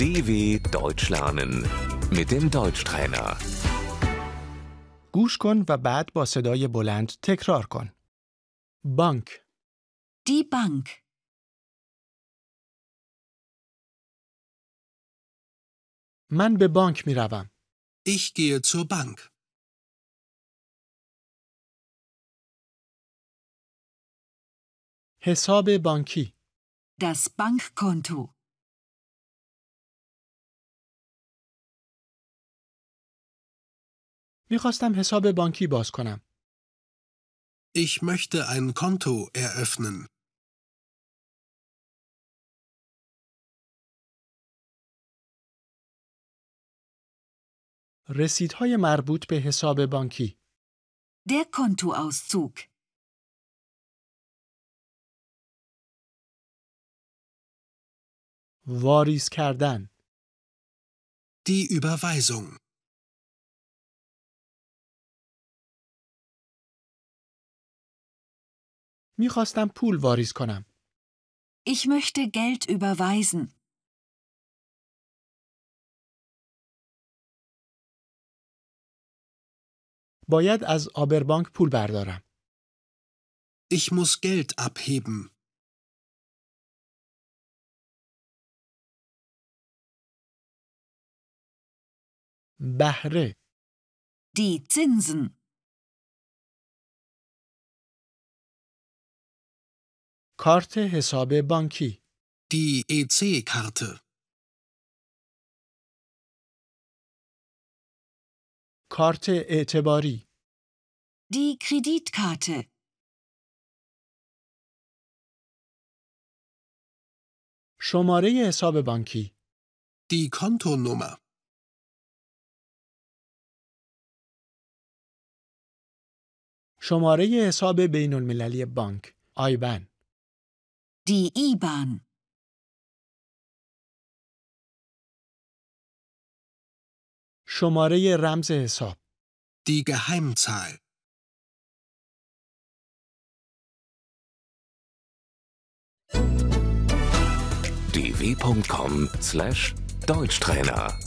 DW Deutsch lernen mit dem Deutschtrainer. گوش کن و بعد با صدای بلند تکرار کن. بانک، Die Bank. من به بانک می روم. Ich gehe zur Bank. حساب بانکی، Das Bankkonto. می‌خواستم حساب بانکی باز کنم. Ich möchte ein Konto eröffnen. رسیدهای مربوط به حساب بانکی، Der Kontoauszug. واریز کردن، Die Überweisung. میخواستم پول واریز کنم. Ich möchte Geld überweisen. باید از آبربانک پول بردارم. Ich muss Geld abheben. بهره، Die Zinsen. کارت حساب بانکی، Die EC-Karte. کارت اعتباری، Die Kreditkarte. شماره حساب بانکی، Die Kontonummer. شماره حساب بین المللی بانک، آیبن، Die IBAN. شماره رمز حساب، Die Geheimzahl. dw.com/deutschtrainer